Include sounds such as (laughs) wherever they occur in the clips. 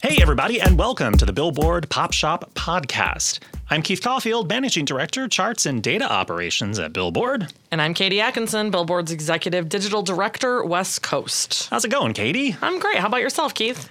Hey, everybody, and welcome to the Billboard Pop Shop Podcast. I'm Keith Caulfield, Managing Director, Charts and Data Operations at Billboard. And I'm Katie Atkinson, Billboard's Executive Digital Director, West Coast. How's it going, Katie? I'm great. How about yourself, Keith?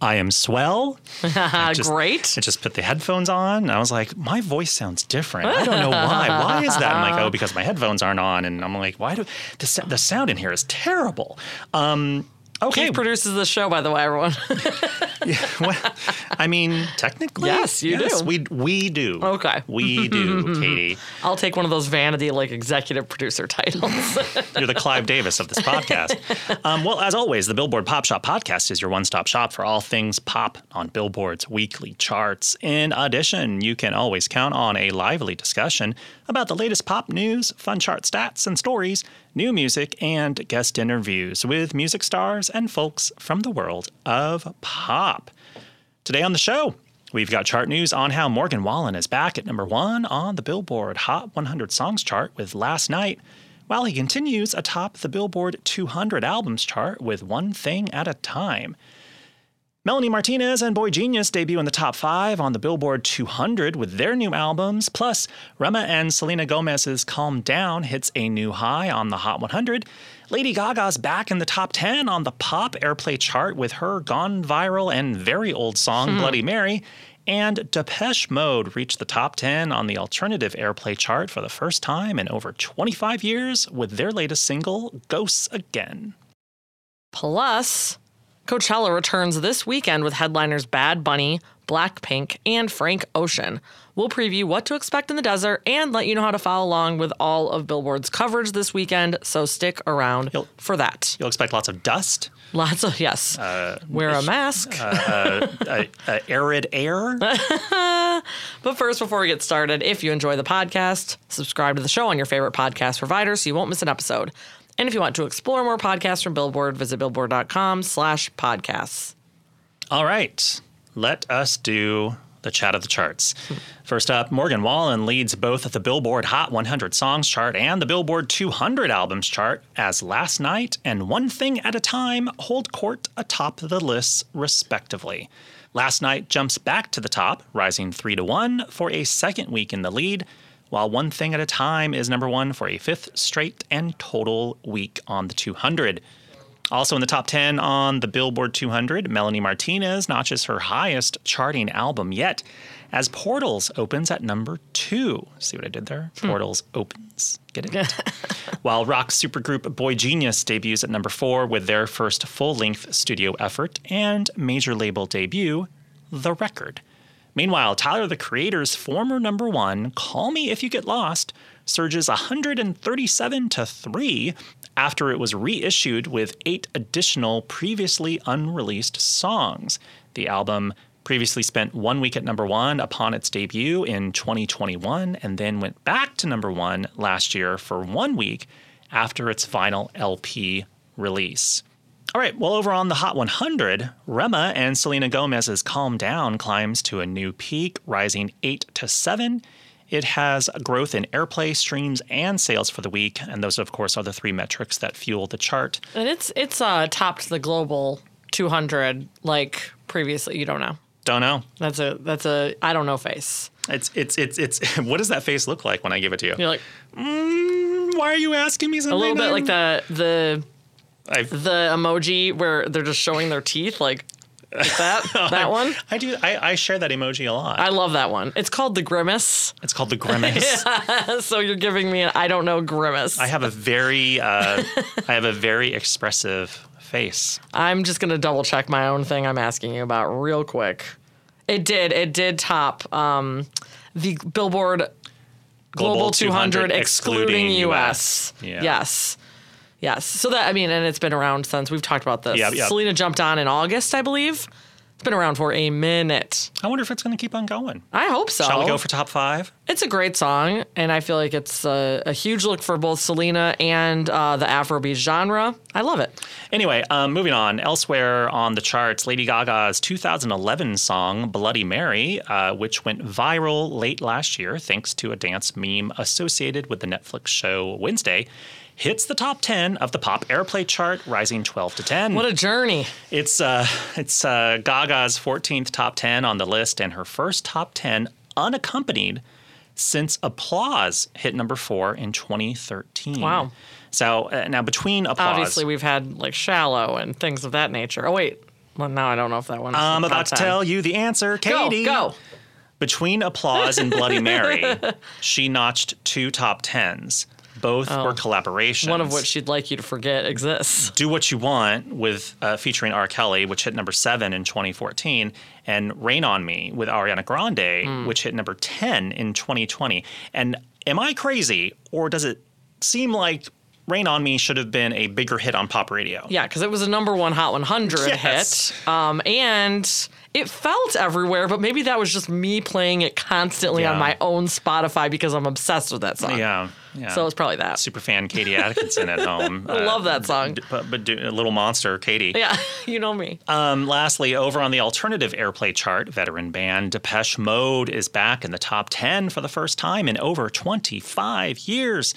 I am swell. (laughs) I just, great. I just put the headphones on, and I was like, my voice sounds different. I don't know why. (laughs) Why is that? I'm like, oh, because my headphones aren't on, and I'm like, why do the, the sound in here is terrible? Um, Okay. Keith produces the show, by the way, everyone. (laughs) yeah, well, I mean, technically, yes, you yes, do. We we do. Okay, we do, (laughs) Katie. I'll take one of those vanity like executive producer titles. (laughs) You're the Clive Davis of this podcast. Um, well, as always, the Billboard Pop Shop podcast is your one-stop shop for all things pop on Billboard's weekly charts. In addition, you can always count on a lively discussion about the latest pop news, fun chart stats and stories, new music, and guest interviews with music stars and folks from the world of pop. Today on the show, we've got chart news on how Morgan Wallen is back at number one on the Billboard Hot 100 Songs chart with Last Night, while he continues atop the Billboard 200 Albums chart with One Thing at a Time. Melanie Martinez and Boy Genius debut in the top five on the Billboard 200 with their new albums. Plus, Rema and Selena Gomez's Calm Down hits a new high on the Hot 100. Lady Gaga's back in the top 10 on the pop airplay chart with her gone viral and very old song, hmm. Bloody Mary. And Depeche Mode reached the top 10 on the alternative airplay chart for the first time in over 25 years with their latest single, Ghosts Again. Plus, Coachella returns this weekend with headliners Bad Bunny, Blackpink, and Frank Ocean. We'll preview what to expect in the desert and let you know how to follow along with all of Billboard's coverage this weekend, so stick around you'll, for that. You'll expect lots of dust. Lots of, yes. Uh, Wear a mask. Uh, uh, uh arid air. (laughs) but first, before we get started, if you enjoy the podcast, subscribe to the show on your favorite podcast provider so you won't miss an episode. And if you want to explore more podcasts from Billboard, visit billboard.com slash podcasts. All right. Let us do the chat of the charts. First up, Morgan Wallen leads both the Billboard Hot 100 Songs chart and the Billboard 200 Albums chart as Last Night and One Thing at a Time hold court atop the lists, respectively. Last Night jumps back to the top, rising 3 to 1 for a second week in the lead, while One Thing at a Time is number one for a fifth straight and total week on the 200. Also in the top 10 on the Billboard 200, Melanie Martinez notches her highest charting album yet as Portals opens at number two. See what I did there? Hmm. Portals opens. Get it? (laughs) While rock supergroup Boy Genius debuts at number four with their first full length studio effort and major label debut, The Record. Meanwhile, Tyler the Creator's former number one, Call Me If You Get Lost, surges 137 to 3 after it was reissued with eight additional previously unreleased songs. The album previously spent one week at number one upon its debut in 2021 and then went back to number one last year for one week after its final LP release. All right, well, over on the Hot 100, Rema and Selena Gomez's Calm Down climbs to a new peak, rising 8 to 7. It has growth in airplay, streams, and sales for the week, and those, of course, are the three metrics that fuel the chart. And it's it's uh, topped the global 200 like previously. You don't know. Don't know. That's a that's a I don't know face. It's it's it's it's. (laughs) What does that face look like when I give it to you? You're like, mm, why are you asking me something? A little bit like the the I've, the emoji where they're just showing their teeth, like Like that (laughs) that one. I do. I, I share that emoji a lot. I love that one. It's called the grimace. it's called the grimace. (laughs) so you're giving me an I don't know grimace. I have a very, uh, I have a very expressive face. I'm just gonna double check my own thing I'm asking you about real quick. It did. It did top um, the Billboard Global, 200, excluding US. Yeah. Yes. Yes. So that I mean, and it's been around since we've talked about this. Yep. Selena jumped on in August, I believe. It's been around for a minute. I wonder if it's going to keep on going. I hope so. Shall we go for top five? It's a great song, and I feel like it's a, a huge look for both Selena and uh, the Afrobeat genre. I love it. Anyway, um, moving on. Elsewhere on the charts, Lady Gaga's 2011 song "Bloody Mary," uh, which went viral late last year thanks to a dance meme associated with the Netflix show Wednesday, hits the top 10 of the pop airplay chart, rising 12 to 10. What a journey. It's uh, it's uh, Gaga's 14th top 10 on the list and her first top 10 unaccompanied since Applause hit number four in 2013. Wow. So uh, now between Applause, Obviously, we've had like Shallow and things of that nature. Oh, wait. Well, now I don't know if that one's. I'm about to 10. tell you the answer, Go, go. Between Applause and Bloody (laughs) Mary, she notched two top 10s. Both were collaborations. Oh. One of which she'd like you to forget exists. Do What You Want with uh, featuring R. Kelly, which hit number seven in 2014, and Rain on Me with Ariana Grande, Hmm. which hit number 10 in 2020. And am I crazy, or does it seem like Rain on Me should have been a bigger hit on pop radio? Yeah, because it was a number one Hot 100 Yes. hit. Um, and it felt everywhere, but maybe that was just me playing it constantly on my own Spotify because I'm obsessed with that song. Yeah. Yeah. So it's probably that. super fan Katie Atkinson at home. (laughs) I love that song. d- But, but little monster, Katie. Yeah, (laughs) you know me. Um, lastly, over on the alternative airplay chart, veteran band Depeche Mode is back in the top 10 for the first time in over 25 years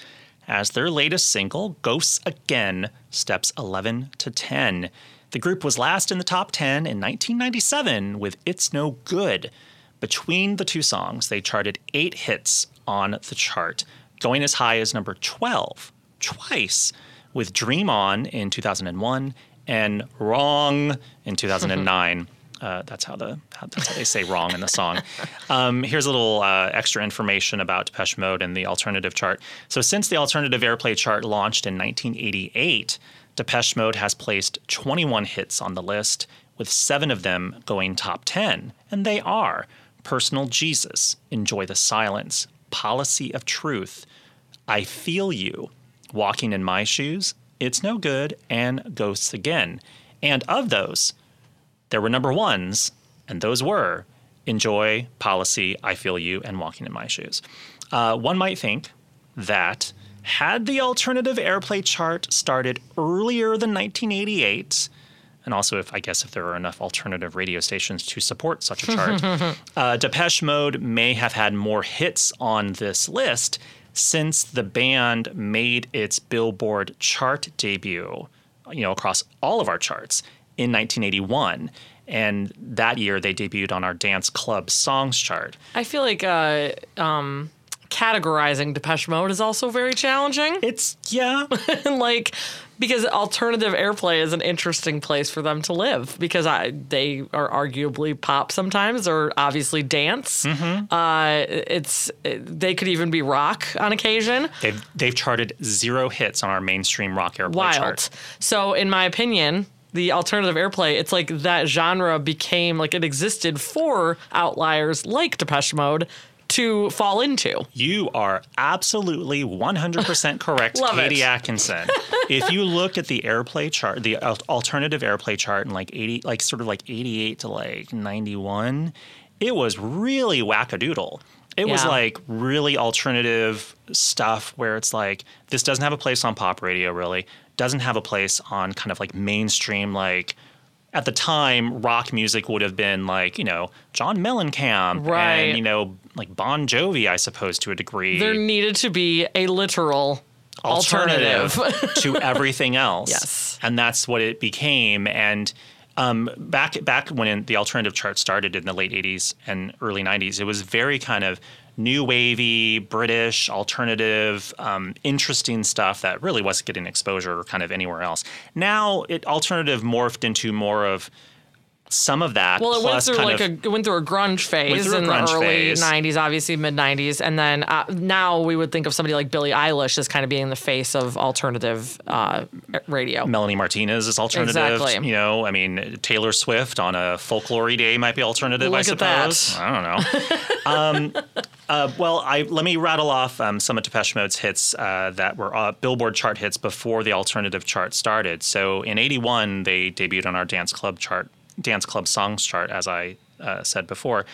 as their latest single, Ghosts Again, steps 11 to 10. The group was last in the top 10 in 1997 with It's No Good. Between the two songs, they charted eight hits on the chart, going as high as number 12 twice with Dream On in 2001 and Wrong in (laughs) 2009. Uh, that's how the how, that's how they say wrong in the song. Um, here's a little uh, extra information about Depeche Mode and the alternative chart. So since the alternative airplay chart launched in 1988, Depeche Mode has placed 21 hits on the list, with seven of them going top 10, and they are "Personal Jesus," "Enjoy the Silence," "Policy of Truth," I Feel You, Walking in My Shoes, It's No Good, and Ghosts Again. And of those, there were number ones, and those were Enjoy, Policy, I Feel You, and Walking in My Shoes. Uh, one might think that had the alternative airplay chart started earlier than 1988, and also if I guess if there are enough alternative radio stations to support such a (laughs) chart, uh, Depeche Mode may have had more hits on this list since the band made its Billboard chart debut, you know, across all of our charts in 1981. And that year they debuted on our Dance Club Songs chart. I feel like uh, um, categorizing Depeche Mode is also very challenging. It's, yeah, (laughs) like because alternative airplay is an interesting place for them to live because I, they are arguably pop sometimes or obviously dance. Mm-hmm. Uh, it's they could even be rock on occasion. they've, they've charted zero hits on our mainstream rock airplay Wild. chart. So in my opinion. The alternative airplay, it's like that genre became like it existed for outliers like Depeche Mode to fall into. You are absolutely 100% correct, (laughs) Katie it. Atkinson. if you look at the airplay chart, the alternative airplay chart in like 80, like sort of like 88 to like 91, it was really wackadoodle. It was like really alternative stuff where it's like, this doesn't have a place on pop radio, really. Doesn't have a place on kind of like mainstream, like, at the time, rock music would have been like, you know, John Mellencamp Right. and, you know, like Bon Jovi, I suppose, to a degree. There needed to be a literal alternative alternative. to everything (laughs) else. Yes. and that's what it became. And um, back back when the alternative chart started in the late '80s and early '90s, it was very kind of new wavy, British, alternative, um, interesting stuff that really wasn't getting exposure kind of anywhere else. Now, it alternative morphed into more of some of that. Well, it went through like of, a went through a grunge phase a in grunge the early phase. '90s, obviously mid '90s, and then uh, now we would think of somebody like Billie Eilish as kind of being the face of alternative uh, radio. Melanie Martinez is alternative. Exactly. You know, I mean, Taylor Swift on a folklore day might be alternative. I Look that. suppose. I don't know. (laughs) um, uh, well, I let me rattle off um, some of Depeche Mode's hits uh, that were uh, Billboard chart hits before the alternative chart started. So in '81, they debuted on our dance club chart, dance club songs chart, as I uh, said before,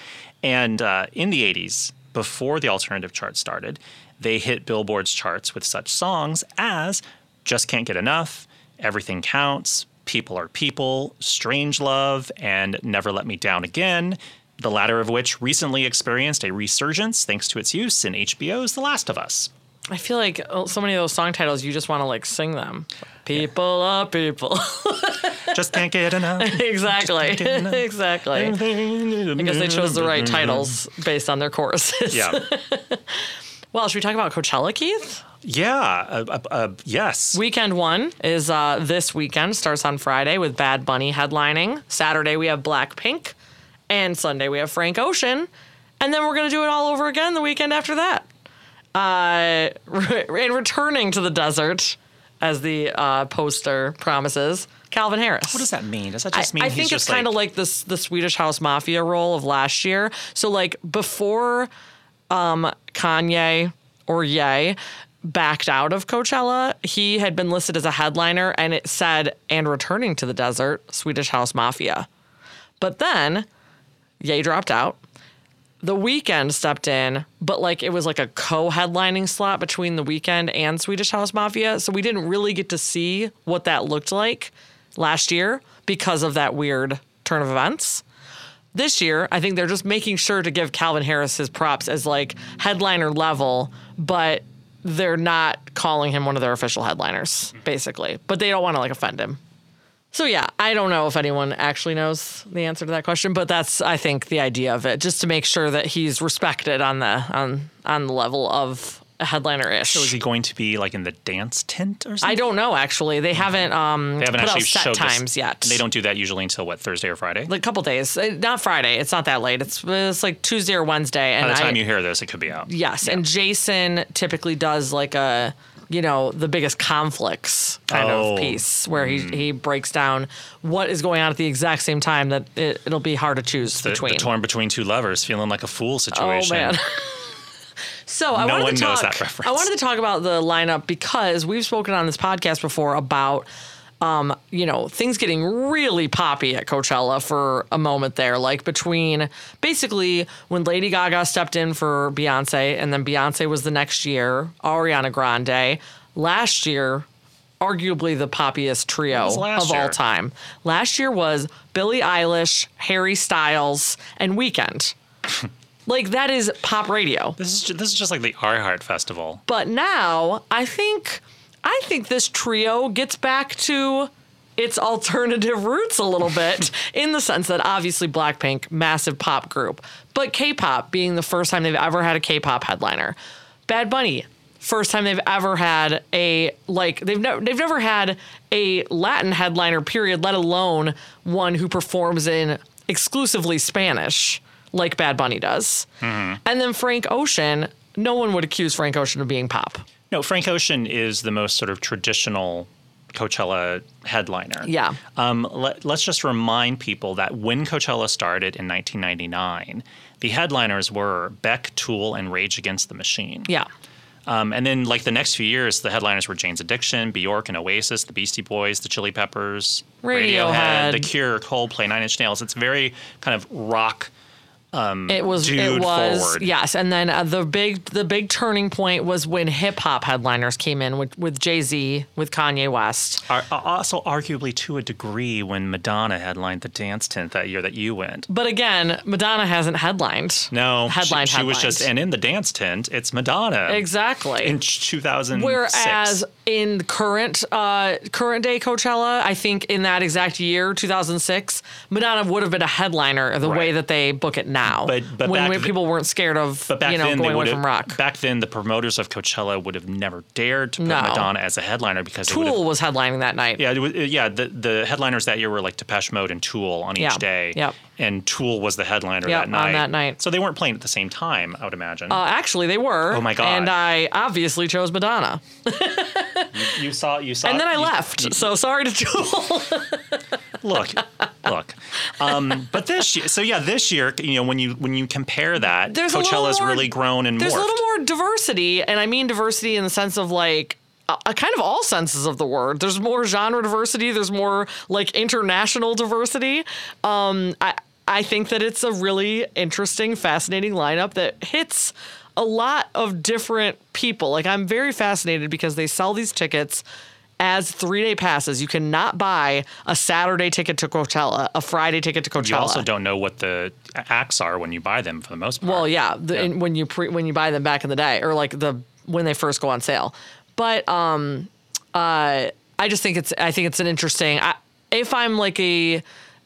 and uh, in the '80s, before the alternative chart started, they hit Billboard's charts with such songs as "Just Can't Get Enough," "Everything Counts," "People Are People," "Strangelove," and "Never Let Me Down Again." The latter of which recently experienced a resurgence thanks to its use in HBO's The Last of Us. I feel like oh, so many of those song titles, you just want to like sing them. People are people. (laughs) (laughs) Just can't get enough. exactly. exactly. (laughs) I guess they chose the right titles based on their choruses. Yeah. Well, should we talk about Coachella, Keith? Yeah. Uh, uh, uh, yes. Weekend one is uh, this weekend, starts on Friday with Bad Bunny headlining. Saturday, we have Blackpink. And Sunday, we have Frank Ocean. And then we're going to do it all over again the weekend after that. Uh, (laughs) and returning to the desert, as the uh, poster promises, Calvin Harris. what does that mean? Does that I, just mean I he's think it's kind of like this the Swedish House Mafia role of last year. So like before um, Kanye or Ye backed out of Coachella, he had been listed as a headliner and it said and returning to the desert, Swedish House Mafia. But then Ye dropped out. The Weeknd stepped in, but like it was like a co-headlining slot between the Weeknd and Swedish House Mafia. So we didn't really get to see what that looked like last year because of that weird turn of events. This year, I think they're just making sure to give Calvin Harris his props as like headliner level, but they're not calling him one of their official headliners, basically. But they don't want to like offend him. So yeah, I don't know if anyone actually knows the answer to that question, but that's I think the idea of it, just to make sure that he's respected on the on on the level of a headliner ish. So is he going to be like in the dance tent or something? I don't know actually. They haven't um They haven't put actually out set showed this- times yet. They don't do that usually until what Thursday or Friday. like a couple days. Uh, Not Friday. It's not that late. It's it's like Tuesday or Wednesday. And By the time I, you hear this, it could be out. yes, and Jason typically does like a you know the biggest conflicts kind Oh. of piece where he mm. he breaks down what is going on at the exact same time that it, it'll be hard to choose The, between. the torn between two lovers, feeling like a fool situation. Oh situation. man. (laughs) (laughs) So I No wanted to talk. I wanted to talk about the lineup because we've spoken on this podcast before about, um, you know, things getting really poppy at Coachella for a moment there, like between basically when Lady Gaga stepped in for Beyonce, and then Beyonce was the next year, Ariana Grande. Last year, arguably the poppiest trio of all time. Last year was Billie Eilish, Harry Styles, and Weeknd. (laughs) like that is pop radio. This is ju- this is just like the iHeart Festival. But now I think I think this trio gets back to its alternative roots a little bit (laughs) in the sense that obviously Blackpink, massive pop group, but K-pop being the first time they've ever had a K-pop headliner. Bad Bunny, first time they've ever had a like they've never they've never had a Latin headliner period, let alone one who performs in exclusively Spanish like Bad Bunny does. Mm-hmm. And then Frank Ocean, no one would accuse Frank Ocean of being pop. No, Frank Ocean is the most sort of traditional Coachella headliner. Yeah. Um, let, us just remind people that when Coachella started in 1999, the headliners were Beck, Tool, and Rage Against the Machine. Yeah. Um, and then, like the next few years, the headliners were Jane's Addiction, Bjork and Oasis, the Beastie Boys, the Chili Peppers, Radiohead. The Cure, Coldplay, Nine Inch Nails. It's very kind of rock. It was. it was. forward. Yes, and then uh, the big the big turning point was when hip hop headliners came in with with Jay Z with Kanye West. Also, arguably to a degree, when Madonna headlined the dance tent that year that you went. But again, Madonna hasn't headlined. No, she- headline. She, was just, and in the dance tent, it's Madonna. exactly. In 2006. Whereas in current uh, current day Coachella, I think in that exact year, 2006, Madonna would have been a headliner the way that they book it now. Now. But- but when th- people weren't scared of But back you know then, going away from rock. Back then, the promoters of Coachella would have never dared to put No. Madonna as a headliner because they would have Tool was headlining that night. Yeah, it was- yeah. The, the headliners that year were like Depeche Mode and Tool on each Yeah, day. yep. And Tool was the headliner Yep, that night. on that night. So they weren't playing at the same time, I would imagine. Uh, actually, they were. Oh my God. And I obviously chose Madonna, you saw, you saw. and then I you- left. you- so sorry to Tool. (laughs) look, look. Um, but this year, so yeah, this year, you know, when you when you compare that, There's Coachella's more- really grown and There's morphed. a little more diversity, and I mean diversity in the sense of like a kind of all senses of the word. There's more genre diversity. There's more like international diversity. Um, I I think that it's a really interesting, fascinating lineup that hits a lot of different people. Like I'm very fascinated because they sell these tickets as three day passes. You cannot buy a Saturday ticket to Coachella, a Friday ticket to Coachella. You also don't know what the acts are when you buy them for the most part. Well, yeah, the, and when you pre, when you buy them back in the day, or like the when they first go on sale. But um, uh, I just think it's I think it's an interesting. I, if I'm like a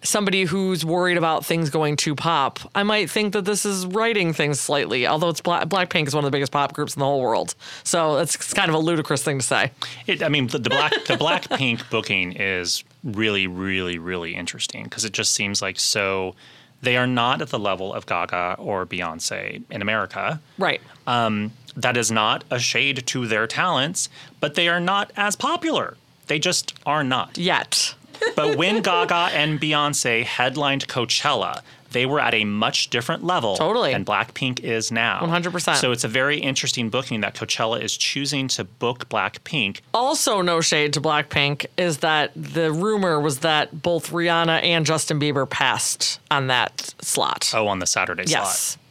somebody who's worried about things going too pop, I might think that this is righting things slightly. Although it's Black, Blackpink is one of the biggest pop groups in the whole world, so it's kind of a ludicrous thing to say. It, I mean, the, the black the Blackpink (laughs) booking is really, really, really interesting because it just seems like so. They are not at the level of Gaga or Beyonce in America. Right. Um, that is not a shade to their talents, but they are not as popular. They just are not. Yet. But when Gaga and Beyonce headlined Coachella, they were at a much different level Totally. than Blackpink is now. 100%. So it's a very interesting booking that Coachella is choosing to book Blackpink. Also, no shade to Blackpink is that the rumor was that both Rihanna and Justin Bieber passed on that slot. Oh, on the Saturday yes. slot.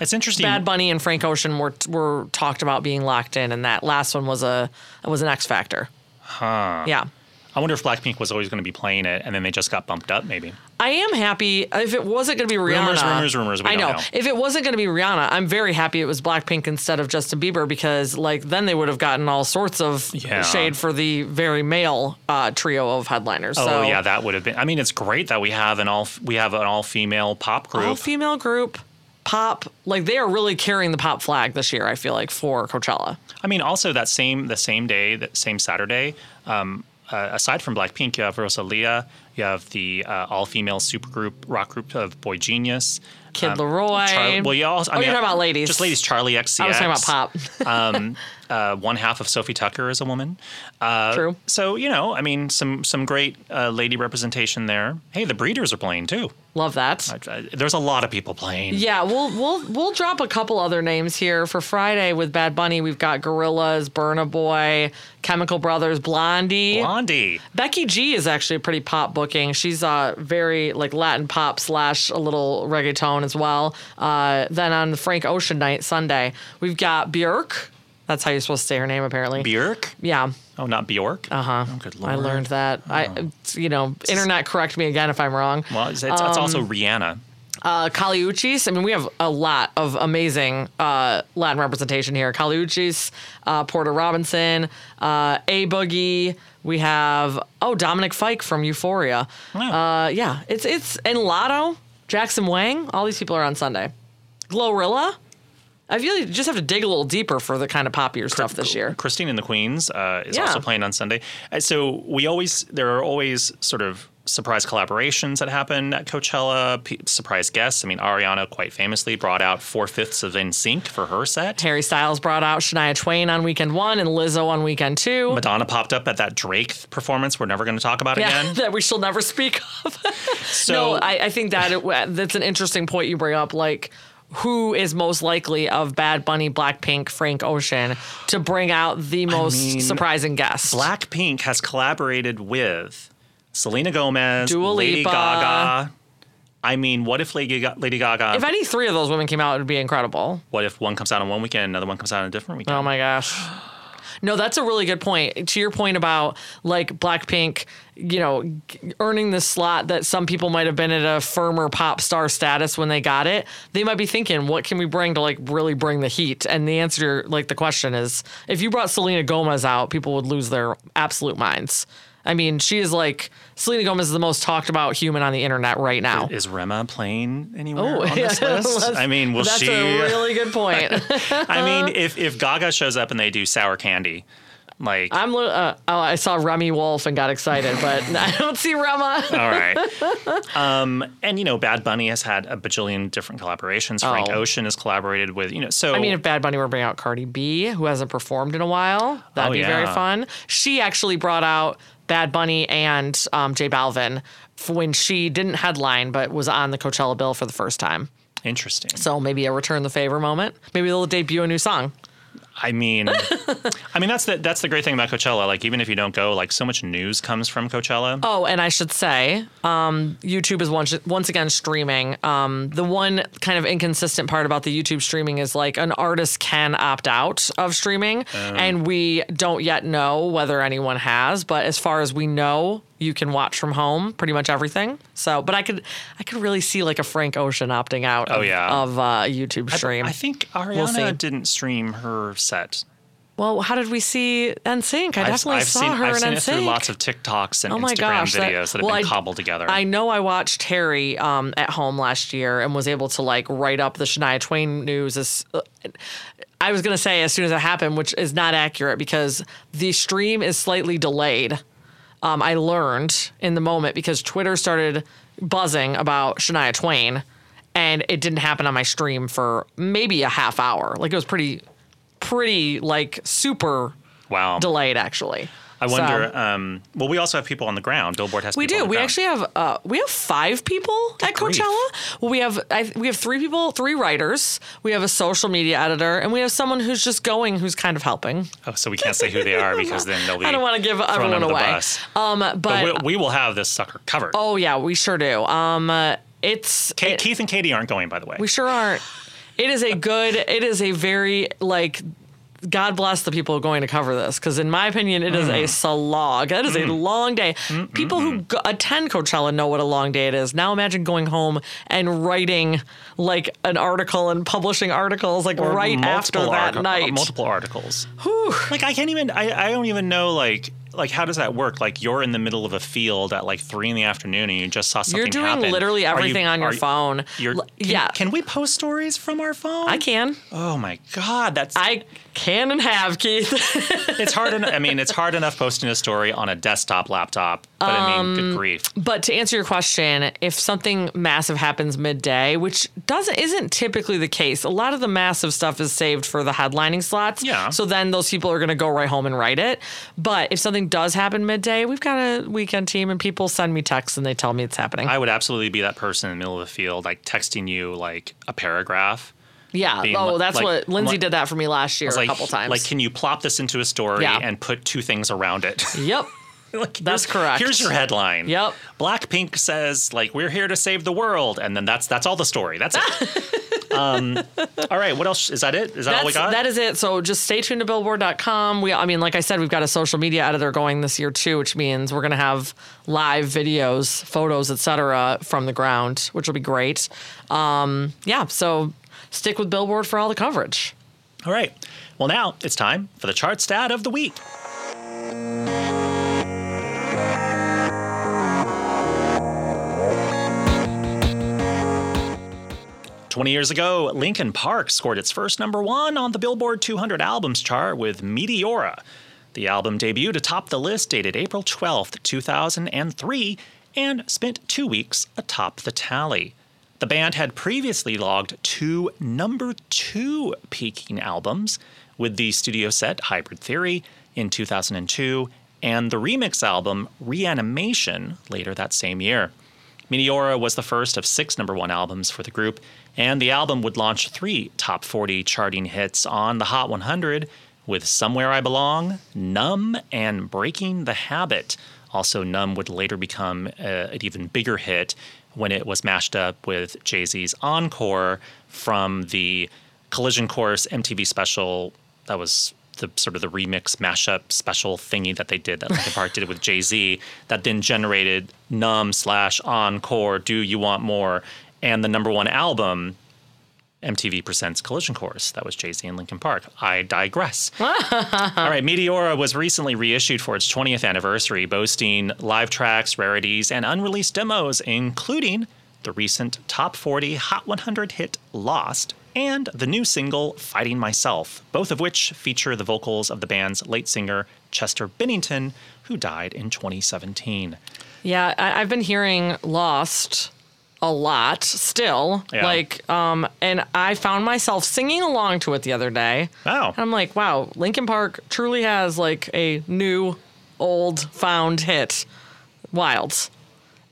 It's interesting. Bad Bunny and Frank Ocean were were talked about being locked in, and that last one was a was an X Factor. Huh. Yeah. I wonder if Blackpink was always going to be playing it and then they just got bumped up, maybe. I am happy if it wasn't going to be Rihanna. Rumors, rumors, rumors, I know. know. If it wasn't going to be Rihanna, I'm very happy it was Blackpink instead of Justin Bieber because, like, then they would have gotten all sorts of Yeah. shade for the very male uh, trio of headliners. Oh so, yeah, that would have been. I mean, it's great that we have an all we have an all female pop group. all female group, pop. Like, they are really carrying the pop flag this year. I feel like for Coachella. I mean, also that same the same day, that same Saturday. Um, uh, Uh, aside from Blackpink, you have Rosalia. You have the uh, all-female supergroup rock group of Boy Genius. Kid LAROI. well, you also. I Oh, mean, you're talking about ladies. Just ladies. Charli XCX. I was talking about pop. (laughs) um, uh, one half of Sofi Tukker is a woman. Uh, True. So you know, I mean, some some great uh, lady representation there. Hey, the Breeders are playing too. Love that. Uh, There's a lot of people playing. Yeah, we'll we'll we'll drop a couple other names here for Friday with Bad Bunny. We've got Gorillaz, Burna Boy, Chemical Brothers, Blondie. Blondie. Becky G is actually a pretty pop booking. She's uh very like Latin pop slash a little reggaeton as well. Uh, then on Frank Ocean night Sunday, we've got Björk. That's how you're supposed to say her name apparently. Björk. yeah. Oh, not Bjork. Uh huh. Oh, good lord. I learned that. I, you know, internet correct me again if I'm wrong. Well, it's, it's, it's also Rihanna. Uh, Kali Uchis. I mean, we have a lot of amazing uh, Latin representation here. Kali Uchis, uh, Porter Robinson, uh, A Boogie. We have oh Dominic Fike from Euphoria. Uh, yeah, it's it's and Latto, Jackson Wang. All these people are on Sunday. Glorilla. I feel like you just have to dig a little deeper for the kind of poppier stuff this year. Christine and the Queens uh, is Yeah. also playing on Sunday. Uh, So we always there are always sort of surprise collaborations that happen at Coachella. P- surprise guests. I mean, Ariana quite famously brought out four fifths of NSYNC for her set. Harry Styles brought out Shania Twain on weekend one and Lizzo on weekend two. Madonna popped up at that Drake performance. We're never going to talk about yeah, again. (laughs) that we shall never speak of. So no, I, I think that it, uh, that's an interesting point you bring up. Like, who is most likely of Bad Bunny, Blackpink, Frank Ocean to bring out the most mean, surprising guest? Blackpink has collaborated with Selena Gomez, Dua Lady Lipa. Gaga. I mean, what if Lady, Ga- Lady Gaga? If any three of those women came out, it would be incredible. what if one comes out on one weekend, another one comes out on a different weekend? Oh my gosh. No, that's a really good point. To your point about like Blackpink, you know, earning the slot that some people might have been at a firmer pop star status when they got it, they might be thinking, what can we bring to like really bring the heat? And the answer, like the question is, if you brought Selena Gomez out, people would lose their absolute minds. I mean, she is like Selena Gomez is the most talked about human on the internet right now. Is Rema playing anywhere Oh, on this (laughs) yeah, list? I mean, will That's she? a (laughs) really good point. (laughs) I mean, if if Gaga shows up and they do sour candy, like I'm. Uh, oh, I saw Remi Wolf and got excited, but I don't see Rema. All right. Um, and you know, Bad Bunny has had a bajillion different collaborations. Frank Oh. Ocean has collaborated with you know. So I mean, if Bad Bunny were bringing out Cardi B, who hasn't performed in a while, that'd Oh, be very fun. She actually brought out Bad Bunny and um, J Balvin when she didn't headline, but was on the Coachella bill for the first time. interesting. So maybe a return the favor moment. Maybe they'll debut a new song. I mean, (laughs) I mean that's the that's the great thing about Coachella. Like even if you don't go, like so much news comes from Coachella. Oh, and I should say, um, YouTube is once once again streaming. Um, the one kind of inconsistent part about the YouTube streaming is like an artist can opt out of streaming, and we don't yet know whether anyone has. But as far as we know, you can watch from home pretty much everything. So, but I could I could really see like a Frank Ocean opting out. Oh, of, yeah. of uh, YouTube stream. I think see. Ariana didn't stream her set. well, how did we see NSYNC? I I've- definitely I've saw seen, her I've in seen NSYNC. it through lots of TikToks and Oh my Instagram gosh, videos that, have well, been I- cobbled together. I know I watched Harry um, at home last year and was able to like write up the Shania Twain news as. uh, I was gonna say as soon as it happened, which is not accurate because the stream is slightly delayed. Um, I learned in the moment because Twitter started buzzing about Shania Twain, and it didn't happen on my stream for maybe a half hour. Like it was pretty, pretty like super wow. delayed actually. I So- wonder. um, well, we also have people on the ground. Billboard has. We people do. on the We ground. actually have uh, we have five people at grief. Coachella. Well, we have I, we have three people, three writers. We have a social media editor, and we have someone who's just going, who's kind of helping. Oh, so we can't say who they are (laughs) because then they'll be. I don't want to give everyone away. Um, but, But we, we will have this sucker covered. oh yeah, we sure do. Um, uh, it's Kate, it- Keith and Katie aren't going, by the way. we sure aren't. It is a good. It is a very like. God bless the people going to cover this because, in my opinion, it is Mm. a slog. That is a long day. People who go, attend Coachella know what a long day it is. Now imagine going home and writing like an article and publishing articles like Or right after that artic- night. multiple articles. Like I can't even. I, I don't even know. Like like how does that work? Like you're in the middle of a field at like three in the afternoon and you just saw something You're doing happen. literally Are you- everything on your you- phone. You're, can, yeah. Can we post stories from our phone? I can. Oh my god, that's I can and have, Keith. (laughs) it's hard. En- I mean, it's hard enough posting a story on a desktop laptop. But I mean, Um, good grief. But to answer your question, if something massive happens midday, which doesn't isn't typically the case, a lot of the massive stuff is saved for the headlining slots. Yeah. So then those people are going to go right home and write it. But if something does happen midday, we've got a weekend team, and people send me texts and they tell me it's happening. I would absolutely be that person in the middle of the field, like texting you like a paragraph. Yeah. Oh, that's like- what Lindsay like- did that for me last year a like, couple times. Like, can you plop this into a story Yeah. and put two things around it? (laughs) yep. like, That's correct. Here's your headline. Yep. Blackpink says like we're here to save the world, and then that's that's all the story. That's it. (laughs) um, all right. What else? Is that it? Is that all we That's, got? that is it. So just stay tuned to billboard.com. We, I mean, like I said, we've got a social media editor going this year too, which means we're going to have live videos, photos, etc. from the ground, which will be great. Um, yeah. So stick with Billboard for all the coverage. all right. Well, now it's time for the chart stat of the week. Twenty years ago, Linkin Park scored its first number one on the Billboard 200 albums chart with Meteora. The album debuted atop the list dated April 12, 2003, and spent two weeks atop the tally. The band had previously logged two number two peaking albums, with the studio set Hybrid Theory in 2002 and the remix album Reanimation later that same year. Meteora was the first of six number one albums for the group, and the album would launch three top 40 charting hits on the Hot 100 with Somewhere I Belong, Numb, and Breaking the Habit. Also, Numb would later become uh, an even bigger hit when it was mashed up with Jay Z's Encore from the Collision Course MTV special that was the sort of the remix mashup special thingy that they did that Linkin Park did with Jay Z that then generated Numb slash Encore Do You Want More and the number one album MTV Presents Collision Course. That was Jay Z and Linkin Park. I digress. (laughs) All right, Meteora was recently reissued for its 20th anniversary, boasting live tracks, rarities, and unreleased demos, including the recent Top 40 Hot 100 hit Lost and the new single Fighting Myself, both of which feature the vocals of the band's late singer Chester Bennington, who died in 2017. Yeah, I, I've been hearing Lost a lot still. Yeah. Like, um, and I found myself singing along to it the other day. Oh. And I'm like, wow, Linkin Park truly has like a new, old, found hit. Wild.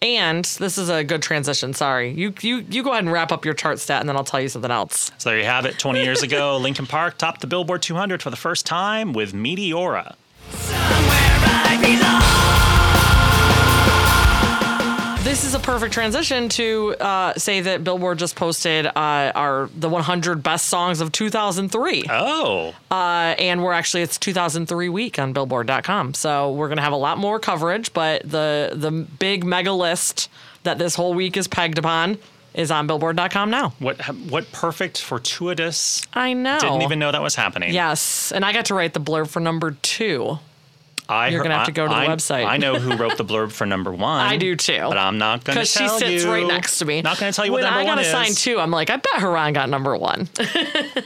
And this is a good transition. Sorry, you you you go ahead and wrap up your chart stat, and then I'll tell you something else. So there you have it. 20 years ago, (laughs) Linkin Park topped the Billboard 200 for the first time with Meteora. This is a perfect transition to uh, say that Billboard just posted uh, our the 100 best songs of 2003. Oh, Uh, and we're actually it's 2003 week on Billboard.com, so we're gonna have a lot more coverage. But the the big mega list that this whole week is pegged upon is on Billboard.com now. what what perfect fortuitous. I know. Didn't even know that was happening. Yes, and I got to write the blurb for number two. I You're heard- gonna have to go to the I- website. I know who wrote the blurb for number (laughs) one. I do too. But I'm not going to Because she sits you. right next to me. Not going to tell you when what number I got one assigned is. two, I'm like, I bet Haran got number one. (laughs)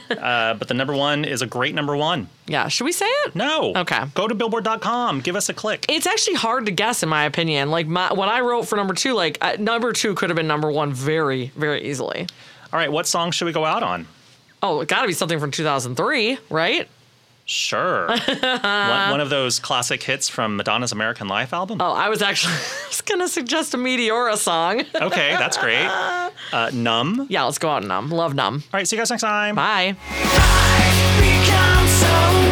Uh, but the number one is a great number one. yeah, should we say it? No. Okay. Go to billboard.com. Give us a click. It's actually hard to guess, in my opinion. Like my, what I wrote for number two, like uh, number two could have been number one very, very easily. All right. What song should we go out on? Oh, it got to be something from 2003, right? Sure. (laughs) one, one of those classic hits from Madonna's American Life album. Oh, I was actually (laughs) just gonna suggest a Meteora song. (laughs) Okay, that's great. Uh, Numb. Yeah, let's go out and numb. Love numb. All right, See you guys next time. Bye. become so